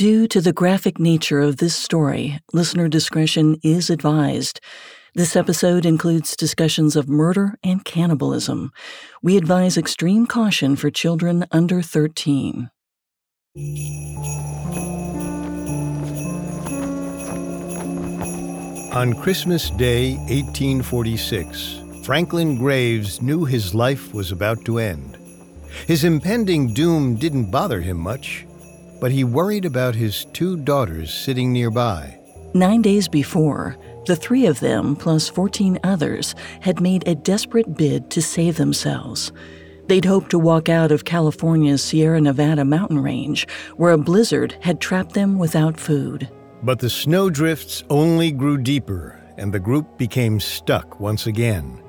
Due to the graphic nature of this story, listener discretion is advised. This episode includes discussions of murder and cannibalism. We advise extreme caution for children under 13. On Christmas Day, 1846, Franklin Graves knew his life was about to end. His impending doom didn't bother him much, but he worried about his two daughters sitting nearby. Nine days before, the three of them, plus 14 others, had made a desperate bid to save themselves. They'd hoped to walk out of California's Sierra Nevada mountain range, where a blizzard had trapped them without food. But the snowdrifts only grew deeper, and the group became stuck once again.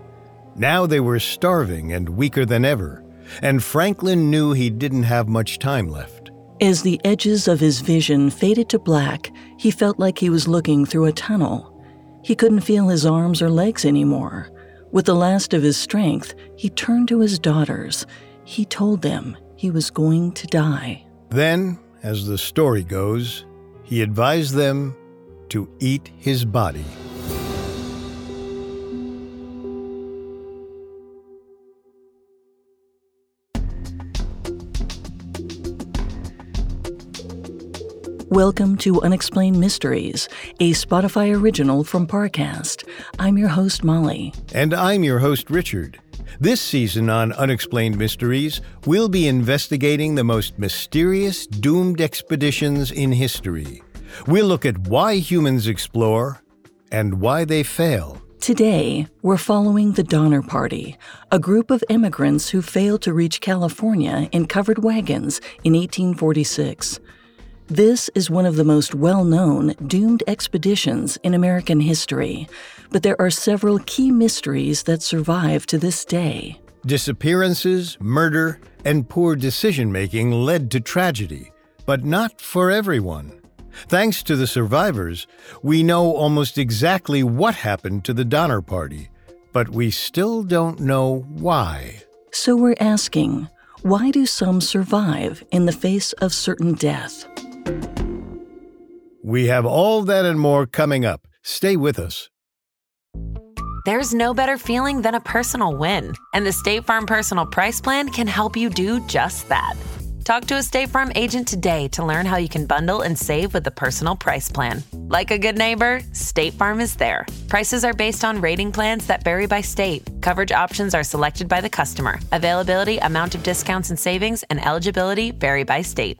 Now they were starving and weaker than ever, and Franklin knew he didn't have much time left. As the edges of his vision faded to black, he felt like he was looking through a tunnel. He couldn't feel his arms or legs anymore. With the last of his strength, he turned to his daughters. He told them he was going to die. Then, as the story goes, he advised them to eat his body. Welcome to Unexplained Mysteries, a Spotify original from Parcast. I'm your host, Molly. And I'm your host, Richard. This season on Unexplained Mysteries, we'll be investigating the most mysterious doomed expeditions in history. We'll look at why humans explore and why they fail. Today, we're following the Donner Party, a group of immigrants who failed to reach California in covered wagons in 1846. This is one of the most well known doomed expeditions in American history, but there are several key mysteries that survive to this day. Disappearances, murder, and poor decision making led to tragedy, but not for everyone. Thanks to the survivors, we know almost exactly what happened to the Donner Party, but we still don't know why. So we're asking why do some survive in the face of certain death? We have all that and more coming up. Stay with us. There's no better feeling than a personal win, and the State Farm Personal Price Plan can help you do just that. Talk to a State Farm agent today to learn how you can bundle and save with the Personal Price Plan. Like a good neighbor, State Farm is there. Prices are based on rating plans that vary by state. Coverage options are selected by the customer. Availability, amount of discounts and savings, and eligibility vary by state.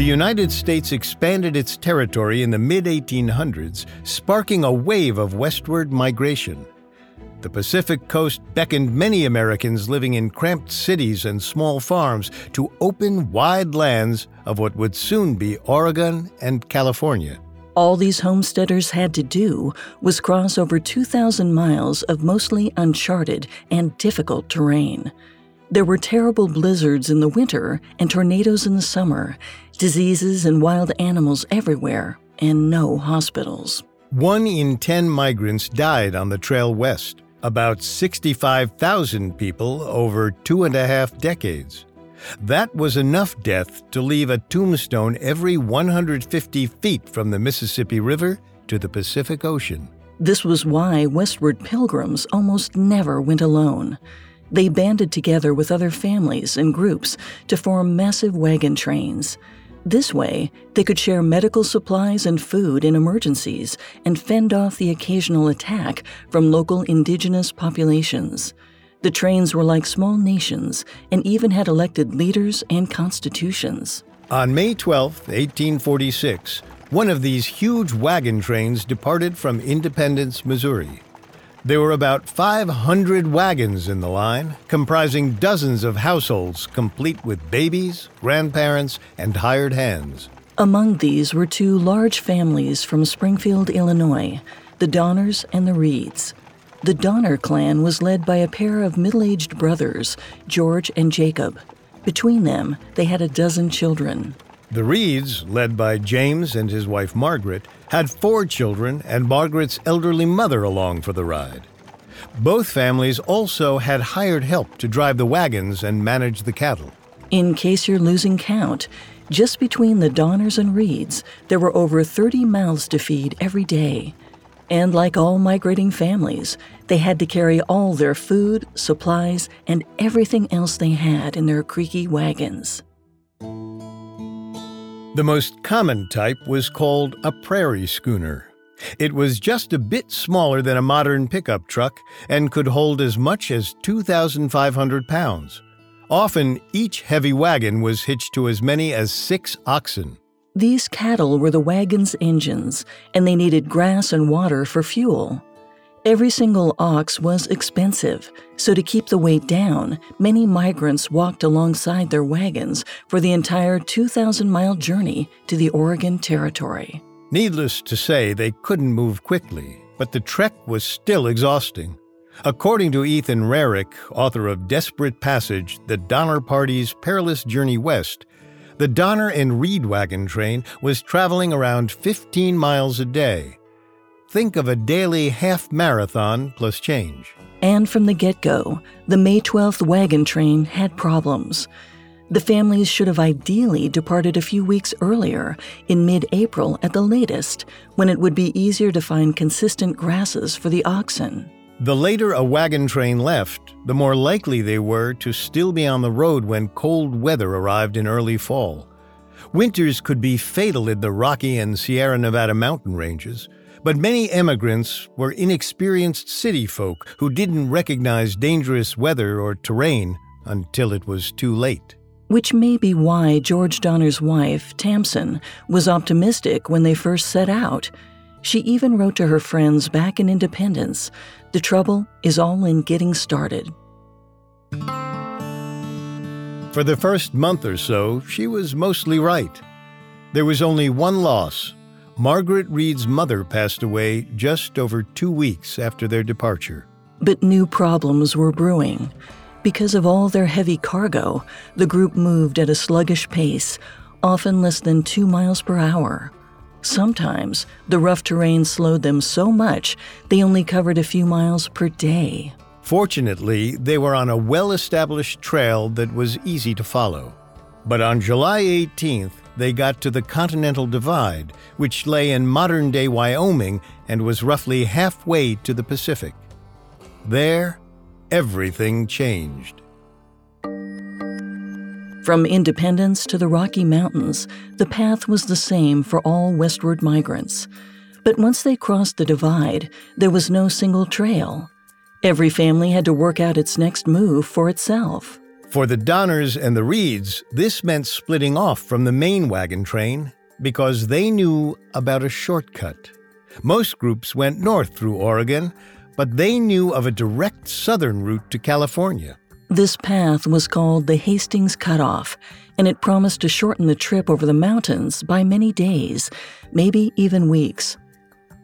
The United States expanded its territory in the mid 1800s, sparking a wave of westward migration. The Pacific coast beckoned many Americans living in cramped cities and small farms to open wide lands of what would soon be Oregon and California. All these homesteaders had to do was cross over 2,000 miles of mostly uncharted and difficult terrain. There were terrible blizzards in the winter and tornadoes in the summer, diseases and wild animals everywhere, and no hospitals. One in 10 migrants died on the trail west, about 65,000 people over two and a half decades. That was enough death to leave a tombstone every 150 feet from the Mississippi River to the Pacific Ocean. This was why westward pilgrims almost never went alone. They banded together with other families and groups to form massive wagon trains. This way, they could share medical supplies and food in emergencies and fend off the occasional attack from local indigenous populations. The trains were like small nations and even had elected leaders and constitutions. On May 12, 1846, one of these huge wagon trains departed from Independence, Missouri. There were about 500 wagons in the line, comprising dozens of households complete with babies, grandparents, and hired hands. Among these were two large families from Springfield, Illinois the Donners and the Reeds. The Donner clan was led by a pair of middle aged brothers, George and Jacob. Between them, they had a dozen children. The Reeds, led by James and his wife Margaret, had four children and Margaret's elderly mother along for the ride. Both families also had hired help to drive the wagons and manage the cattle. In case you're losing count, just between the Donners and Reeds, there were over 30 mouths to feed every day. And like all migrating families, they had to carry all their food, supplies, and everything else they had in their creaky wagons. The most common type was called a prairie schooner. It was just a bit smaller than a modern pickup truck and could hold as much as 2,500 pounds. Often, each heavy wagon was hitched to as many as six oxen. These cattle were the wagon's engines, and they needed grass and water for fuel. Every single ox was expensive, so to keep the weight down, many migrants walked alongside their wagons for the entire 2,000 mile journey to the Oregon Territory. Needless to say, they couldn't move quickly, but the trek was still exhausting. According to Ethan Rarick, author of Desperate Passage The Donner Party's Perilous Journey West, the Donner and Reed wagon train was traveling around 15 miles a day Think of a daily half marathon plus change. And from the get go, the May 12th wagon train had problems. The families should have ideally departed a few weeks earlier, in mid April at the latest, when it would be easier to find consistent grasses for the oxen. The later a wagon train left, the more likely they were to still be on the road when cold weather arrived in early fall. Winters could be fatal in the Rocky and Sierra Nevada mountain ranges. But many immigrants were inexperienced city folk who didn't recognize dangerous weather or terrain until it was too late. Which may be why George Donner's wife, Tamsen, was optimistic when they first set out. She even wrote to her friends back in Independence The trouble is all in getting started. For the first month or so, she was mostly right. There was only one loss Margaret Reed's mother passed away just over two weeks after their departure. But new problems were brewing. Because of all their heavy cargo, the group moved at a sluggish pace, often less than two miles per hour. Sometimes the rough terrain slowed them so much they only covered a few miles per day. Fortunately, they were on a well established trail that was easy to follow. But on July 18th, they got to the Continental Divide, which lay in modern day Wyoming and was roughly halfway to the Pacific. There, everything changed. From Independence to the Rocky Mountains, the path was the same for all westward migrants. But once they crossed the divide, there was no single trail. Every family had to work out its next move for itself. For the Donners and the Reeds, this meant splitting off from the main wagon train because they knew about a shortcut. Most groups went north through Oregon, but they knew of a direct southern route to California. This path was called the Hastings Cutoff, and it promised to shorten the trip over the mountains by many days, maybe even weeks.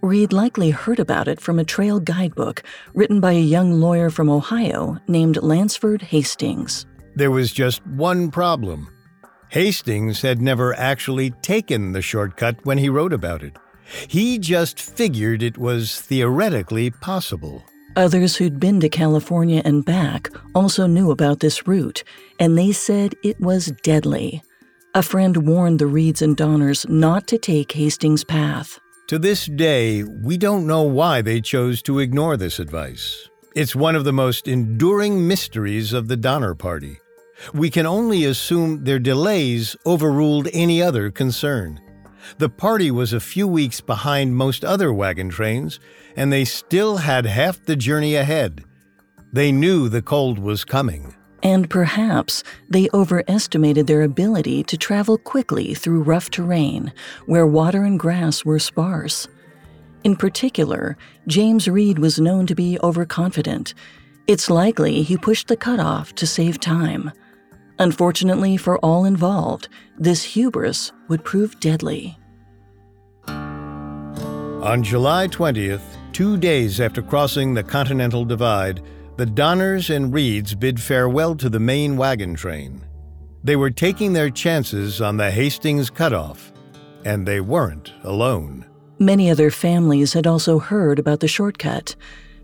Reed likely heard about it from a trail guidebook written by a young lawyer from Ohio named Lansford Hastings. There was just one problem. Hastings had never actually taken the shortcut when he wrote about it. He just figured it was theoretically possible. Others who'd been to California and back also knew about this route, and they said it was deadly. A friend warned the Reeds and Donners not to take Hastings' path. To this day, we don't know why they chose to ignore this advice. It's one of the most enduring mysteries of the Donner Party. We can only assume their delays overruled any other concern. The party was a few weeks behind most other wagon trains, and they still had half the journey ahead. They knew the cold was coming. And perhaps they overestimated their ability to travel quickly through rough terrain where water and grass were sparse. In particular, James Reed was known to be overconfident. It's likely he pushed the cutoff to save time. Unfortunately for all involved, this hubris would prove deadly. On July 20th, two days after crossing the Continental Divide, the Donners and Reeds bid farewell to the main wagon train. They were taking their chances on the Hastings cutoff, and they weren't alone. Many other families had also heard about the shortcut.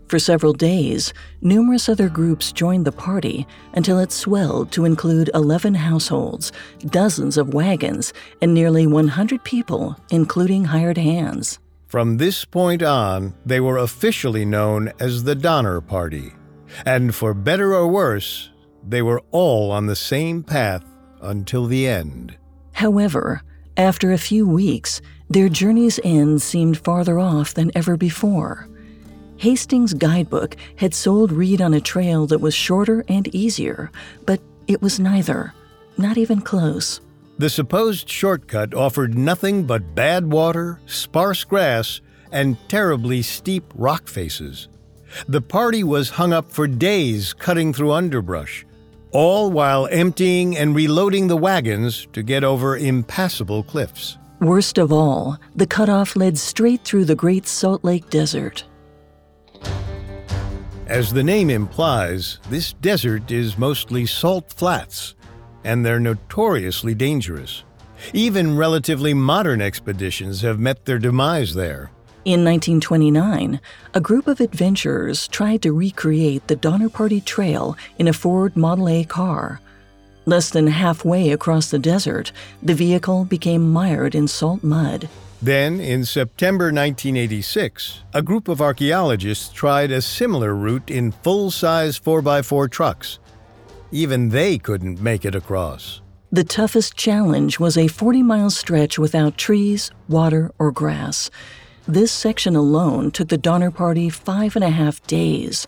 For several days, numerous other groups joined the party until it swelled to include 11 households, dozens of wagons, and nearly 100 people, including hired hands. From this point on, they were officially known as the Donner Party. And for better or worse, they were all on the same path until the end. However, after a few weeks, their journey's end seemed farther off than ever before. Hastings' guidebook had sold Reed on a trail that was shorter and easier, but it was neither, not even close. The supposed shortcut offered nothing but bad water, sparse grass, and terribly steep rock faces. The party was hung up for days cutting through underbrush, all while emptying and reloading the wagons to get over impassable cliffs. Worst of all, the cutoff led straight through the Great Salt Lake Desert. As the name implies, this desert is mostly salt flats, and they're notoriously dangerous. Even relatively modern expeditions have met their demise there. In 1929, a group of adventurers tried to recreate the Donner Party Trail in a Ford Model A car. Less than halfway across the desert, the vehicle became mired in salt mud. Then, in September 1986, a group of archaeologists tried a similar route in full size 4x4 trucks. Even they couldn't make it across. The toughest challenge was a 40 mile stretch without trees, water, or grass. This section alone took the Donner Party five and a half days.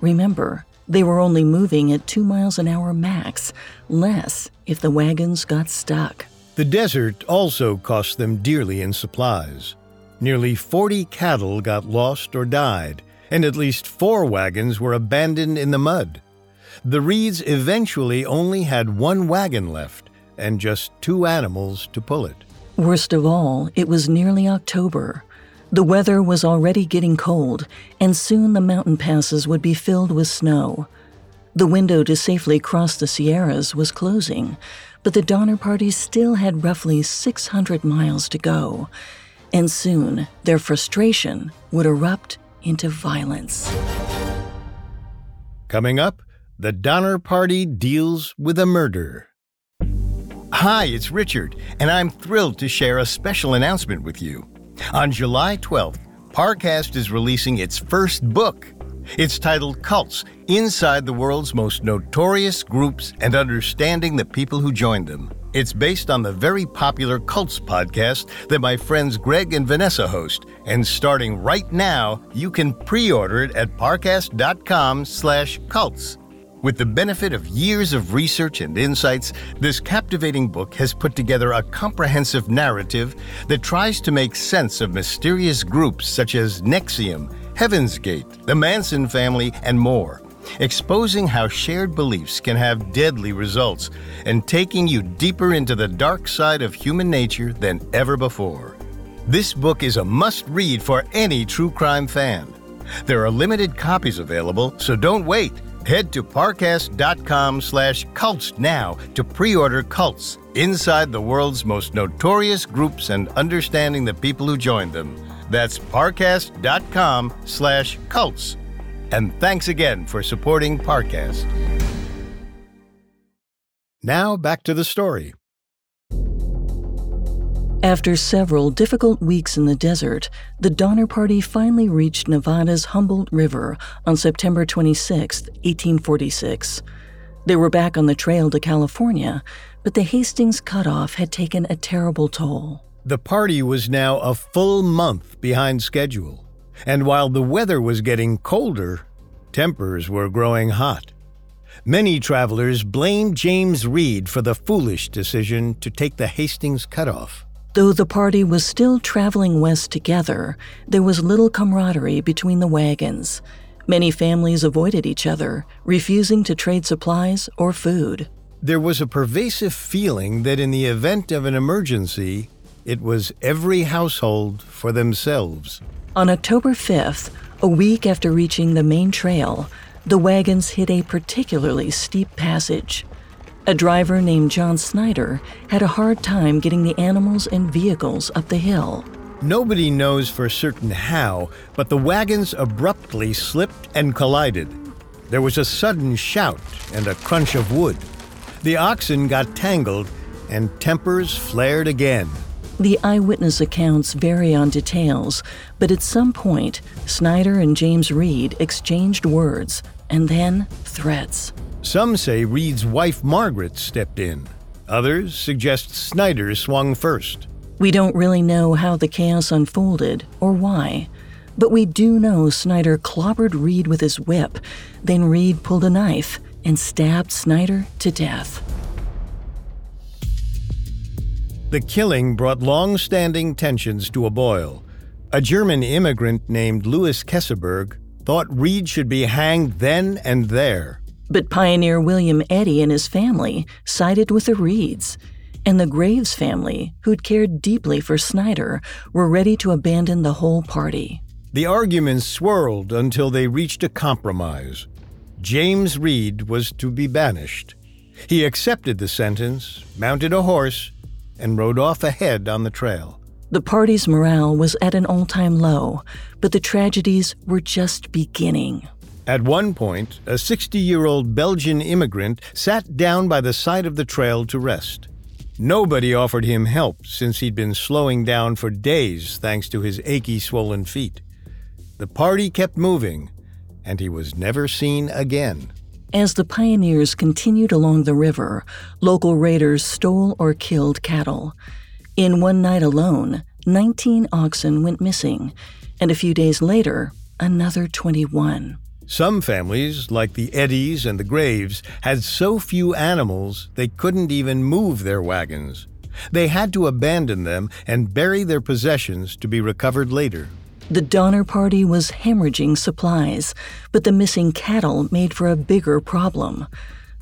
Remember, they were only moving at two miles an hour max, less if the wagons got stuck. The desert also cost them dearly in supplies. Nearly 40 cattle got lost or died, and at least four wagons were abandoned in the mud. The Reeds eventually only had one wagon left and just two animals to pull it. Worst of all, it was nearly October. The weather was already getting cold, and soon the mountain passes would be filled with snow. The window to safely cross the Sierras was closing, but the Donner Party still had roughly 600 miles to go, and soon their frustration would erupt into violence. Coming up, the Donner Party deals with a murder. Hi, it's Richard, and I'm thrilled to share a special announcement with you. On July 12th, Parcast is releasing its first book. It's titled Cults Inside the World's Most Notorious Groups and Understanding the People Who Joined Them. It's based on the very popular Cults podcast that my friends Greg and Vanessa host, and starting right now, you can pre-order it at parcast.com/cults. With the benefit of years of research and insights, this captivating book has put together a comprehensive narrative that tries to make sense of mysterious groups such as NXIVM, Heaven's Gate, the Manson family, and more, exposing how shared beliefs can have deadly results and taking you deeper into the dark side of human nature than ever before. This book is a must read for any true crime fan. There are limited copies available, so don't wait. Head to parcast.com slash cults now to pre-order Cults, Inside the World's Most Notorious Groups and Understanding the People Who Joined Them. That's parcast.com slash cults. And thanks again for supporting Parcast. Now back to the story. After several difficult weeks in the desert, the Donner Party finally reached Nevada's Humboldt River on September 26, 1846. They were back on the trail to California, but the Hastings cutoff had taken a terrible toll. The party was now a full month behind schedule, and while the weather was getting colder, tempers were growing hot. Many travelers blamed James Reed for the foolish decision to take the Hastings cutoff. Though the party was still traveling west together, there was little camaraderie between the wagons. Many families avoided each other, refusing to trade supplies or food. There was a pervasive feeling that in the event of an emergency, it was every household for themselves. On October 5th, a week after reaching the main trail, the wagons hit a particularly steep passage. A driver named John Snyder had a hard time getting the animals and vehicles up the hill. Nobody knows for certain how, but the wagons abruptly slipped and collided. There was a sudden shout and a crunch of wood. The oxen got tangled, and tempers flared again. The eyewitness accounts vary on details, but at some point, Snyder and James Reed exchanged words and then threats. Some say Reed's wife Margaret stepped in. Others suggest Snyder swung first. We don't really know how the chaos unfolded or why, but we do know Snyder clobbered Reed with his whip, then Reed pulled a knife and stabbed Snyder to death. The killing brought long standing tensions to a boil. A German immigrant named Louis Keseberg thought Reed should be hanged then and there. But pioneer William Eddy and his family sided with the Reeds, and the Graves family, who'd cared deeply for Snyder, were ready to abandon the whole party. The arguments swirled until they reached a compromise. James Reed was to be banished. He accepted the sentence, mounted a horse, and rode off ahead on the trail. The party's morale was at an all time low, but the tragedies were just beginning. At one point, a 60 year old Belgian immigrant sat down by the side of the trail to rest. Nobody offered him help since he'd been slowing down for days thanks to his achy, swollen feet. The party kept moving, and he was never seen again. As the pioneers continued along the river, local raiders stole or killed cattle. In one night alone, 19 oxen went missing, and a few days later, another 21. Some families, like the Eddies and the Graves, had so few animals they couldn't even move their wagons. They had to abandon them and bury their possessions to be recovered later. The Donner Party was hemorrhaging supplies, but the missing cattle made for a bigger problem.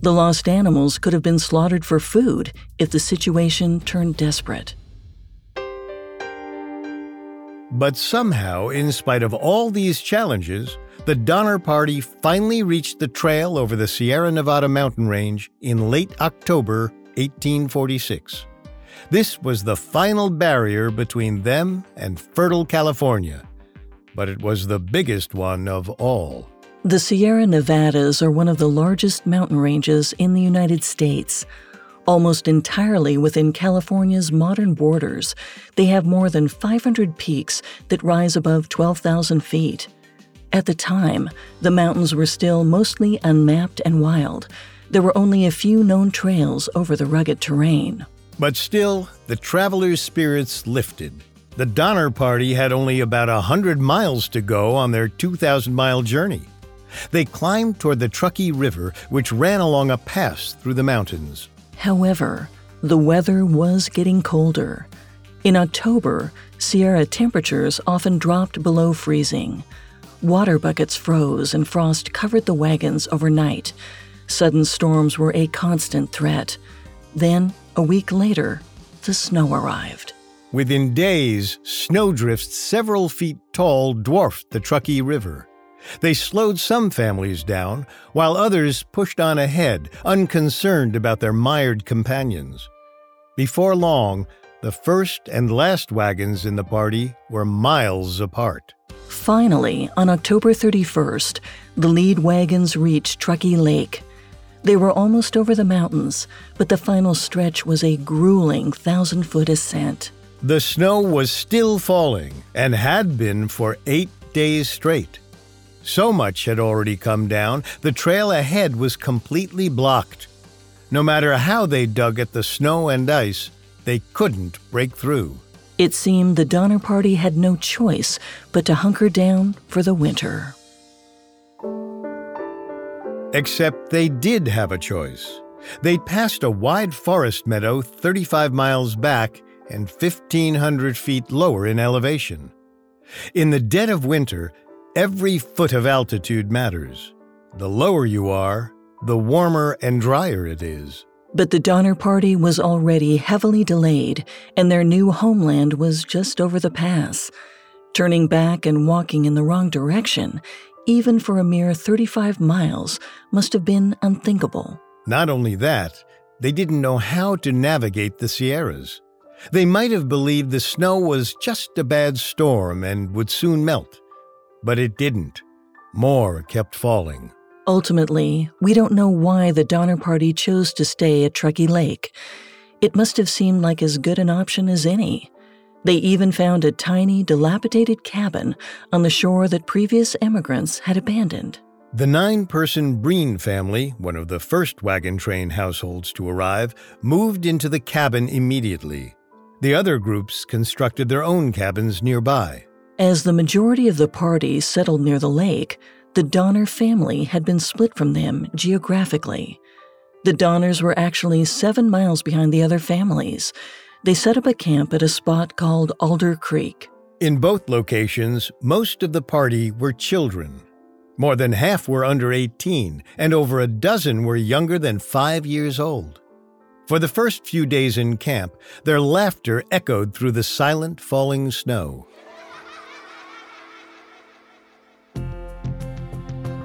The lost animals could have been slaughtered for food if the situation turned desperate. But somehow, in spite of all these challenges, the Donner Party finally reached the trail over the Sierra Nevada mountain range in late October 1846. This was the final barrier between them and fertile California, but it was the biggest one of all. The Sierra Nevadas are one of the largest mountain ranges in the United States. Almost entirely within California's modern borders, they have more than 500 peaks that rise above 12,000 feet. At the time, the mountains were still mostly unmapped and wild. There were only a few known trails over the rugged terrain. But still, the travelers' spirits lifted. The Donner Party had only about a hundred miles to go on their 2,000 mile journey. They climbed toward the Truckee River, which ran along a pass through the mountains. However, the weather was getting colder. In October, Sierra temperatures often dropped below freezing. Water buckets froze and frost covered the wagons overnight. Sudden storms were a constant threat. Then, a week later, the snow arrived. Within days, snowdrifts several feet tall dwarfed the Truckee River. They slowed some families down, while others pushed on ahead, unconcerned about their mired companions. Before long, the first and last wagons in the party were miles apart. Finally, on October 31st, the lead wagons reached Truckee Lake. They were almost over the mountains, but the final stretch was a grueling thousand foot ascent. The snow was still falling and had been for eight days straight. So much had already come down, the trail ahead was completely blocked. No matter how they dug at the snow and ice, they couldn't break through. It seemed the Donner Party had no choice but to hunker down for the winter. Except they did have a choice. They'd passed a wide forest meadow 35 miles back and 1,500 feet lower in elevation. In the dead of winter, every foot of altitude matters. The lower you are, the warmer and drier it is. But the Donner Party was already heavily delayed, and their new homeland was just over the pass. Turning back and walking in the wrong direction, even for a mere 35 miles, must have been unthinkable. Not only that, they didn't know how to navigate the Sierras. They might have believed the snow was just a bad storm and would soon melt. But it didn't. More kept falling. Ultimately, we don't know why the Donner Party chose to stay at Truckee Lake. It must have seemed like as good an option as any. They even found a tiny, dilapidated cabin on the shore that previous emigrants had abandoned. The nine person Breen family, one of the first wagon train households to arrive, moved into the cabin immediately. The other groups constructed their own cabins nearby. As the majority of the party settled near the lake, the Donner family had been split from them geographically. The Donners were actually seven miles behind the other families. They set up a camp at a spot called Alder Creek. In both locations, most of the party were children. More than half were under 18, and over a dozen were younger than five years old. For the first few days in camp, their laughter echoed through the silent falling snow.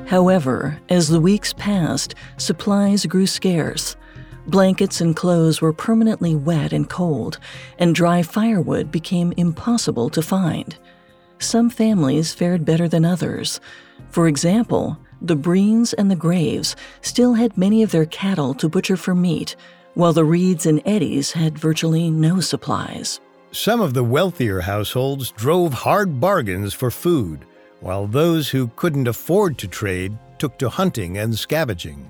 However, as the weeks passed, supplies grew scarce. Blankets and clothes were permanently wet and cold, and dry firewood became impossible to find. Some families fared better than others. For example, the Breens and the Graves still had many of their cattle to butcher for meat, while the Reeds and Eddies had virtually no supplies. Some of the wealthier households drove hard bargains for food, while those who couldn't afford to trade took to hunting and scavenging.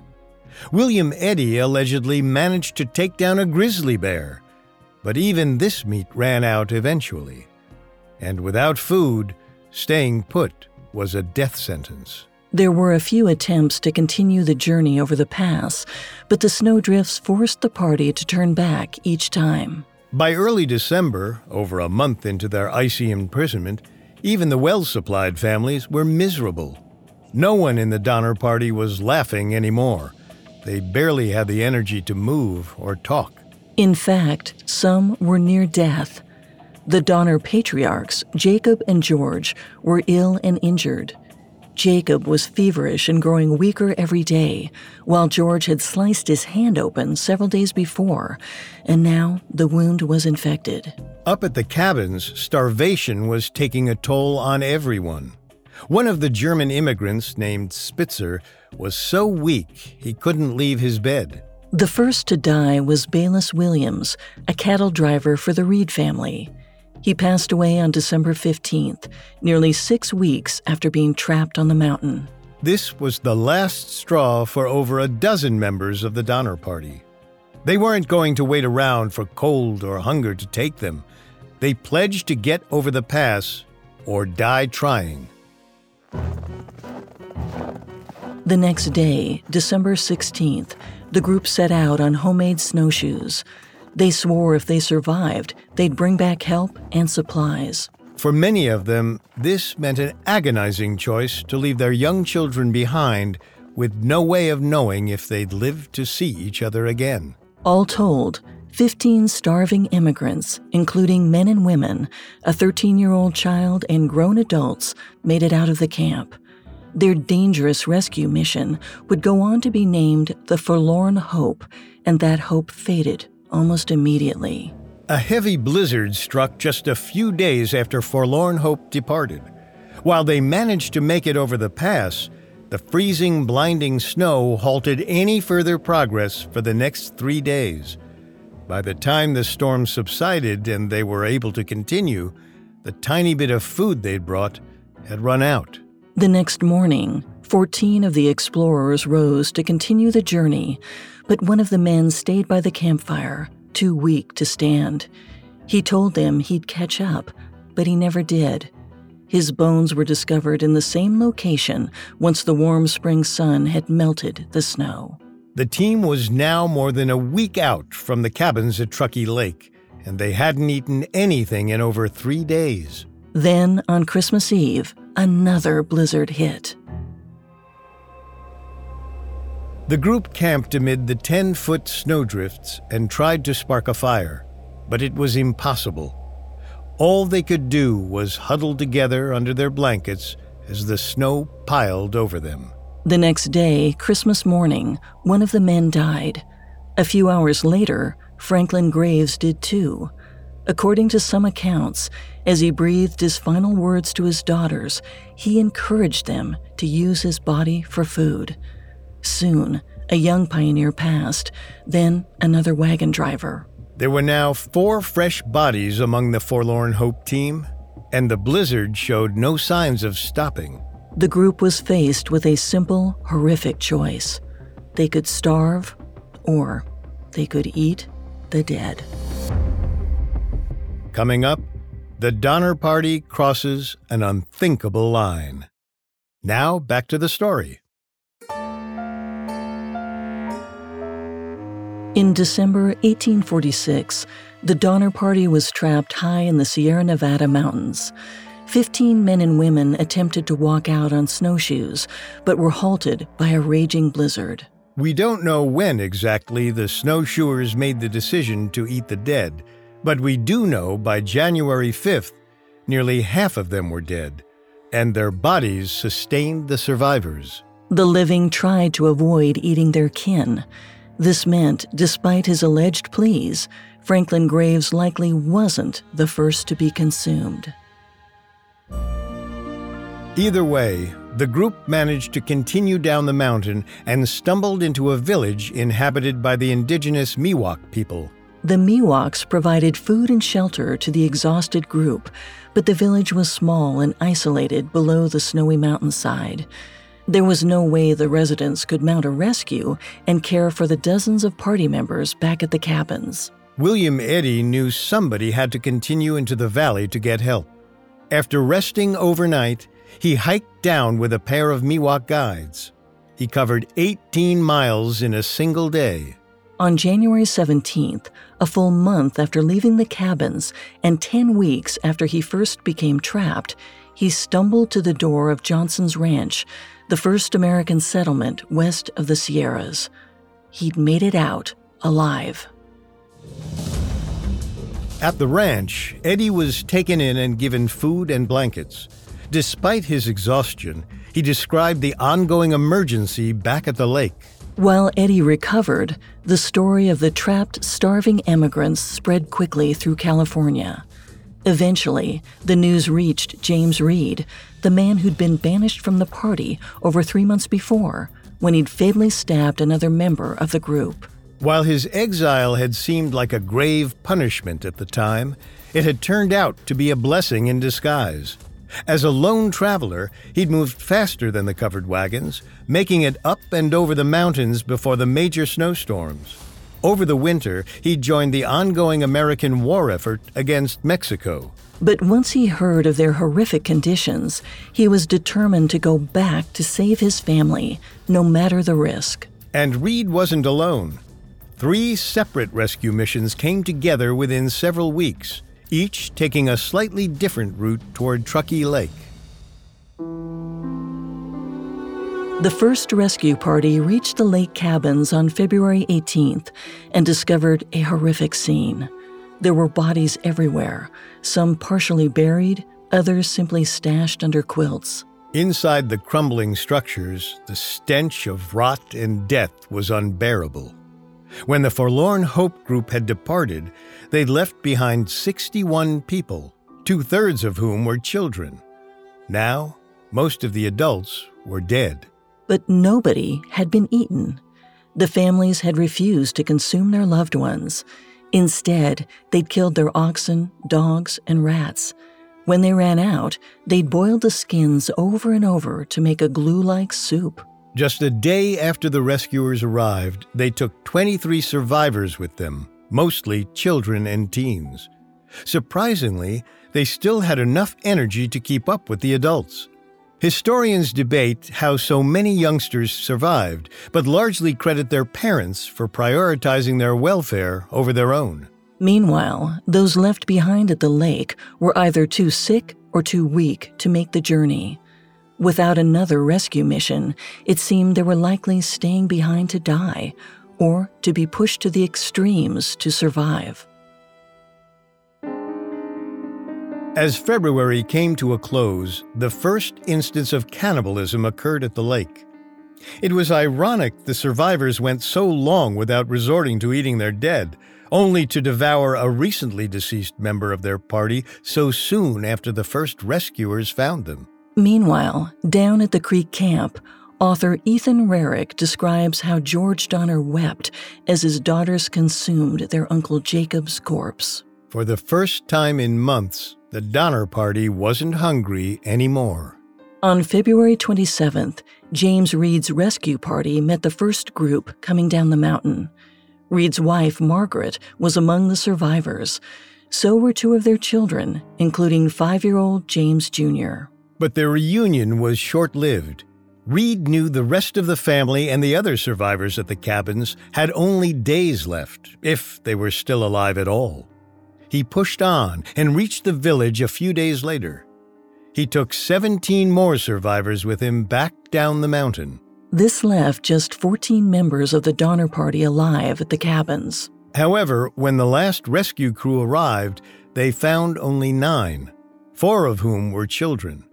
William Eddy allegedly managed to take down a grizzly bear, but even this meat ran out eventually. And without food, staying put was a death sentence. There were a few attempts to continue the journey over the pass, but the snowdrifts forced the party to turn back each time. By early December, over a month into their icy imprisonment, even the well supplied families were miserable. No one in the Donner Party was laughing anymore. They barely had the energy to move or talk. In fact, some were near death. The Donner patriarchs, Jacob and George, were ill and injured. Jacob was feverish and growing weaker every day, while George had sliced his hand open several days before, and now the wound was infected. Up at the cabins, starvation was taking a toll on everyone. One of the German immigrants, named Spitzer, was so weak he couldn't leave his bed. The first to die was Baylis Williams, a cattle driver for the Reed family. He passed away on December 15th, nearly six weeks after being trapped on the mountain. This was the last straw for over a dozen members of the Donner Party. They weren't going to wait around for cold or hunger to take them. They pledged to get over the pass or die trying. The next day, December 16th, the group set out on homemade snowshoes. They swore if they survived, they'd bring back help and supplies. For many of them, this meant an agonizing choice to leave their young children behind with no way of knowing if they'd live to see each other again. All told, 15 starving immigrants, including men and women, a 13 year old child, and grown adults, made it out of the camp. Their dangerous rescue mission would go on to be named the Forlorn Hope, and that hope faded almost immediately. A heavy blizzard struck just a few days after Forlorn Hope departed. While they managed to make it over the pass, the freezing, blinding snow halted any further progress for the next three days. By the time the storm subsided and they were able to continue, the tiny bit of food they'd brought had run out. The next morning, 14 of the explorers rose to continue the journey, but one of the men stayed by the campfire, too weak to stand. He told them he'd catch up, but he never did. His bones were discovered in the same location once the warm spring sun had melted the snow. The team was now more than a week out from the cabins at Truckee Lake, and they hadn't eaten anything in over three days. Then, on Christmas Eve, another blizzard hit. The group camped amid the 10 foot snowdrifts and tried to spark a fire, but it was impossible. All they could do was huddle together under their blankets as the snow piled over them. The next day, Christmas morning, one of the men died. A few hours later, Franklin Graves did too. According to some accounts, as he breathed his final words to his daughters, he encouraged them to use his body for food. Soon, a young pioneer passed, then another wagon driver. There were now four fresh bodies among the Forlorn Hope team, and the blizzard showed no signs of stopping. The group was faced with a simple, horrific choice. They could starve, or they could eat the dead. Coming up, the Donner Party crosses an unthinkable line. Now, back to the story. In December 1846, the Donner Party was trapped high in the Sierra Nevada mountains. Fifteen men and women attempted to walk out on snowshoes, but were halted by a raging blizzard. We don't know when exactly the snowshoers made the decision to eat the dead, but we do know by January 5th, nearly half of them were dead, and their bodies sustained the survivors. The living tried to avoid eating their kin. This meant, despite his alleged pleas, Franklin Graves likely wasn't the first to be consumed. Either way, the group managed to continue down the mountain and stumbled into a village inhabited by the indigenous Miwok people. The Miwoks provided food and shelter to the exhausted group, but the village was small and isolated below the snowy mountainside. There was no way the residents could mount a rescue and care for the dozens of party members back at the cabins. William Eddy knew somebody had to continue into the valley to get help. After resting overnight, he hiked down with a pair of Miwok guides. He covered 18 miles in a single day. On January 17th, a full month after leaving the cabins and 10 weeks after he first became trapped, he stumbled to the door of Johnson's Ranch, the first American settlement west of the Sierras. He'd made it out alive. At the ranch, Eddy was taken in and given food and blankets. Despite his exhaustion, he described the ongoing emergency back at the lake. While Eddy recovered, the story of the trapped, starving emigrants spread quickly through California. Eventually, the news reached James Reed, the man who'd been banished from the party over three months before when he'd fatally stabbed another member of the group. While his exile had seemed like a grave punishment at the time, it had turned out to be a blessing in disguise. As a lone traveler, he'd moved faster than the covered wagons, making it up and over the mountains before the major snowstorms. Over the winter, he joined the ongoing American war effort against Mexico. But once he heard of their horrific conditions, he was determined to go back to save his family, no matter the risk. And Reed wasn't alone. Three separate rescue missions came together within several weeks, each taking a slightly different route toward Truckee Lake. The first rescue party reached the lake cabins on February 18th and discovered a horrific scene. There were bodies everywhere, some partially buried, others simply stashed under quilts. Inside the crumbling structures, the stench of rot and death was unbearable. When the Forlorn Hope group had departed, they left behind 61 people, two thirds of whom were children. Now, most of the adults were dead. But nobody had been eaten. The families had refused to consume their loved ones. Instead, they'd killed their oxen, dogs, and rats. When they ran out, they'd boiled the skins over and over to make a glue like soup. Just a day after the rescuers arrived, they took 23 survivors with them, mostly children and teens. Surprisingly, they still had enough energy to keep up with the adults. Historians debate how so many youngsters survived, but largely credit their parents for prioritizing their welfare over their own. Meanwhile, those left behind at the lake were either too sick or too weak to make the journey. Without another rescue mission, it seemed they were likely staying behind to die or to be pushed to the extremes to survive. As February came to a close, the first instance of cannibalism occurred at the lake. It was ironic the survivors went so long without resorting to eating their dead, only to devour a recently deceased member of their party so soon after the first rescuers found them. Meanwhile, down at the creek camp, author Ethan Rarick describes how George Donner wept as his daughters consumed their Uncle Jacob's corpse. For the first time in months, the Donner Party wasn't hungry anymore. On February 27th, James Reed's rescue party met the first group coming down the mountain. Reed's wife, Margaret, was among the survivors. So were two of their children, including five year old James Jr. But their reunion was short lived. Reed knew the rest of the family and the other survivors at the cabins had only days left, if they were still alive at all he pushed on and reached the village a few days later. He took 17 more survivors with him back down the mountain. This left just 14 members of the Donner Party alive at the cabins. However, when the last rescue crew arrived, they found only nine, four of whom were children.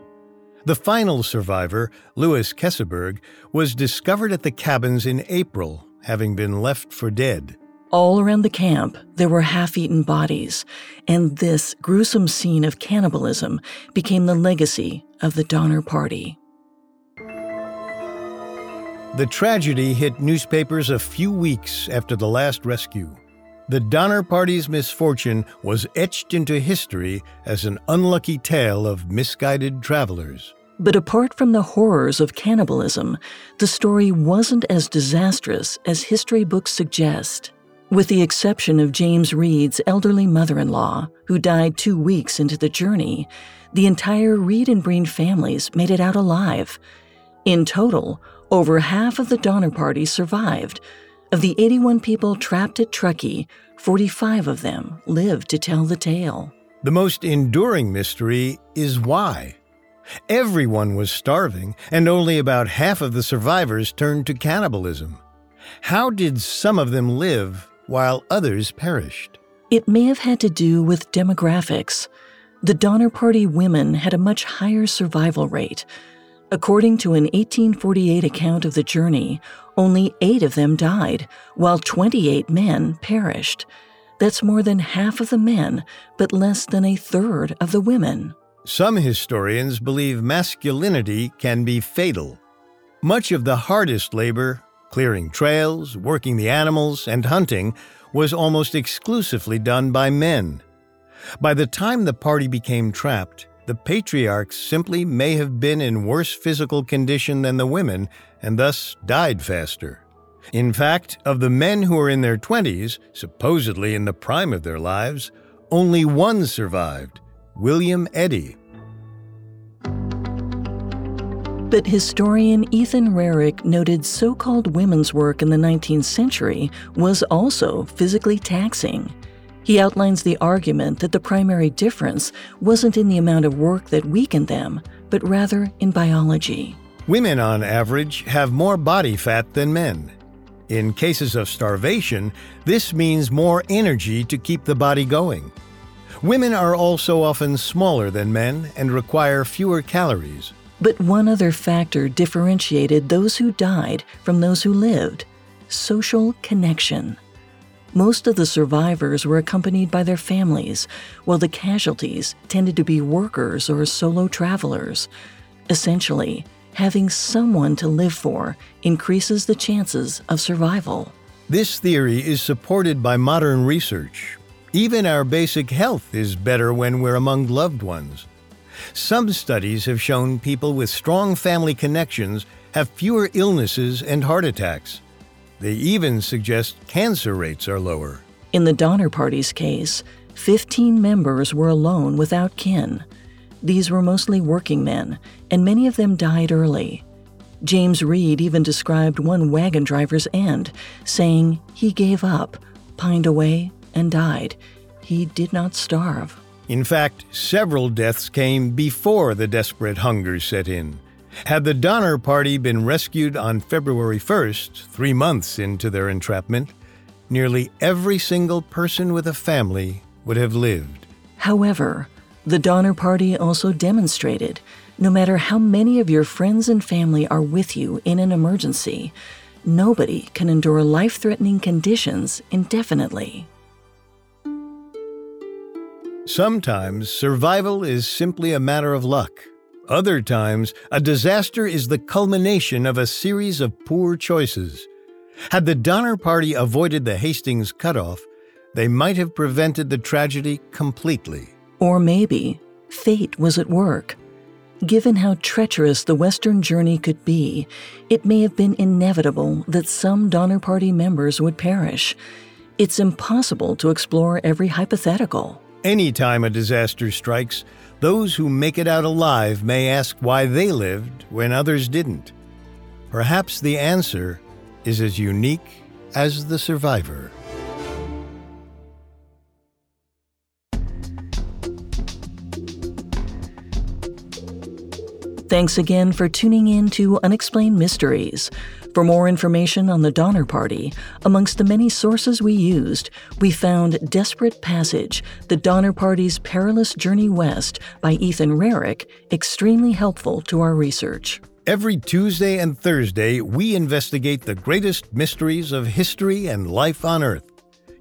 The final survivor, Louis Keseberg, was discovered at the cabins in April, having been left for dead. All around the camp, there were half eaten bodies, and this gruesome scene of cannibalism became the legacy of the Donner Party. The tragedy hit newspapers a few weeks after the last rescue. The Donner Party's misfortune was etched into history as an unlucky tale of misguided travelers. But apart from the horrors of cannibalism, the story wasn't as disastrous as history books suggest. With the exception of James Reed's elderly mother in law, who died two weeks into the journey, the entire Reed and Breen families made it out alive. In total, over half of the Donner Party survived. Of the 81 people trapped at Truckee, 45 of them lived to tell the tale. The most enduring mystery is why. Everyone was starving, and only about half of the survivors turned to cannibalism. How did some of them live while others perished. It may have had to do with demographics. The Donner Party women had a much higher survival rate. According to an 1848 account of the journey, only eight of them died, while 28 men perished. That's more than half of the men, but less than a third of the women. Some historians believe masculinity can be fatal. Much of the hardest labor Clearing trails, working the animals, and hunting was almost exclusively done by men. By the time the party became trapped, the patriarchs simply may have been in worse physical condition than the women and thus died faster. In fact, of the men who were in their 20s, supposedly in the prime of their lives, only one survived William Eddy. But historian Ethan Rarick noted so called women's work in the 19th century was also physically taxing. He outlines the argument that the primary difference wasn't in the amount of work that weakened them, but rather in biology. Women, on average, have more body fat than men. In cases of starvation, this means more energy to keep the body going. Women are also often smaller than men and require fewer calories. But one other factor differentiated those who died from those who lived social connection. Most of the survivors were accompanied by their families, while the casualties tended to be workers or solo travelers. Essentially, having someone to live for increases the chances of survival. This theory is supported by modern research. Even our basic health is better when we're among loved ones. Some studies have shown people with strong family connections have fewer illnesses and heart attacks. They even suggest cancer rates are lower. In the Donner Party's case, 15 members were alone without kin. These were mostly working men, and many of them died early. James Reed even described one wagon driver's end, saying he gave up, pined away, and died. he did not starve. In fact, several deaths came before the desperate hunger set in. Had the Donner Party been rescued on February 1st, three months into their entrapment, nearly every single person with a family would have lived. However, the Donner Party also demonstrated no matter how many of your friends and family are with you in an emergency, nobody can endure life threatening conditions indefinitely. Sometimes survival is simply a matter of luck. Other times, a disaster is the culmination of a series of poor choices. Had the Donner Party avoided the Hastings cutoff, they might have prevented the tragedy completely. Or maybe fate was at work. Given how treacherous the Western journey could be, it may have been inevitable that some Donner Party members would perish. It's impossible to explore every hypothetical. Anytime a disaster strikes, those who make it out alive may ask why they lived when others didn't. Perhaps the answer is as unique as the survivor. Thanks again for tuning in to Unexplained Mysteries. For more information on the Donner Party, amongst the many sources we used, we found Desperate Passage, The Donner Party's Perilous Journey West by Ethan Rarick, extremely helpful to our research. Every Tuesday and Thursday, we investigate the greatest mysteries of history and life on Earth.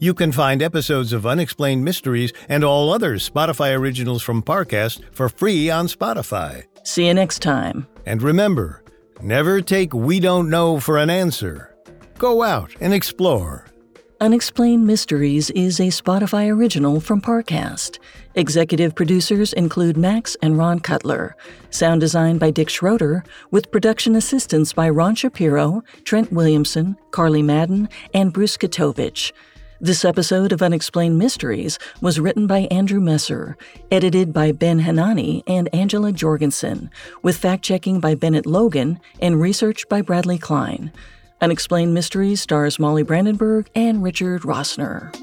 You can find episodes of Unexplained Mysteries and all other Spotify originals from Parcast for free on Spotify. See you next time. And remember, never take we don't know for an answer. Go out and explore. Unexplained Mysteries is a Spotify original from Parcast. Executive producers include Max and Ron Cutler. Sound design by Dick Schroeder, with production assistance by Ron Shapiro, Trent Williamson, Carly Madden, and Bruce Katovich. This episode of Unexplained Mysteries was written by Andrew Messer, edited by Ben Hanani and Angela Jorgensen, with fact checking by Bennett Logan and research by Bradley Klein. Unexplained Mysteries stars Molly Brandenburg and Richard Rossner.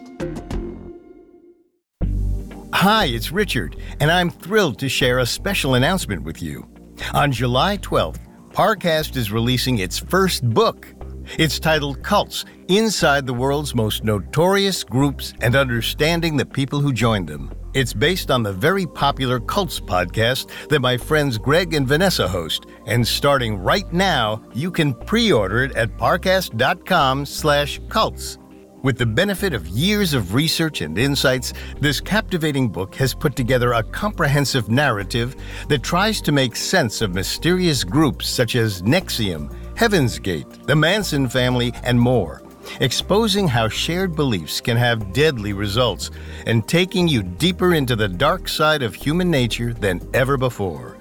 Hi, it's Richard, and I'm thrilled to share a special announcement with you. On July 12th, Parcast is releasing its first book. It's titled Cults Inside the World's Most Notorious Groups and Understanding the People Who Joined Them. It's based on the very popular Cults podcast that my friends Greg and Vanessa host, and starting right now, you can pre-order it at parcast.com/cults. With the benefit of years of research and insights, this captivating book has put together a comprehensive narrative that tries to make sense of mysterious groups such as NXIVM, Heaven's Gate, the Manson family, and more, exposing how shared beliefs can have deadly results and taking you deeper into the dark side of human nature than ever before.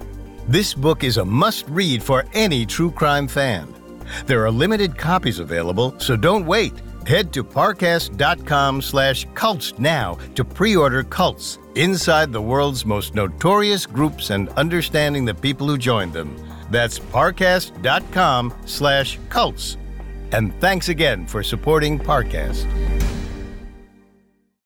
This book is a must read for any true crime fan. There are limited copies available, so don't wait. Head to parcast.com slash cults now to pre-order Cults, Inside the World's Most Notorious Groups and Understanding the People Who Joined Them. That's parcast.com slash cults. And thanks again for supporting Parcast.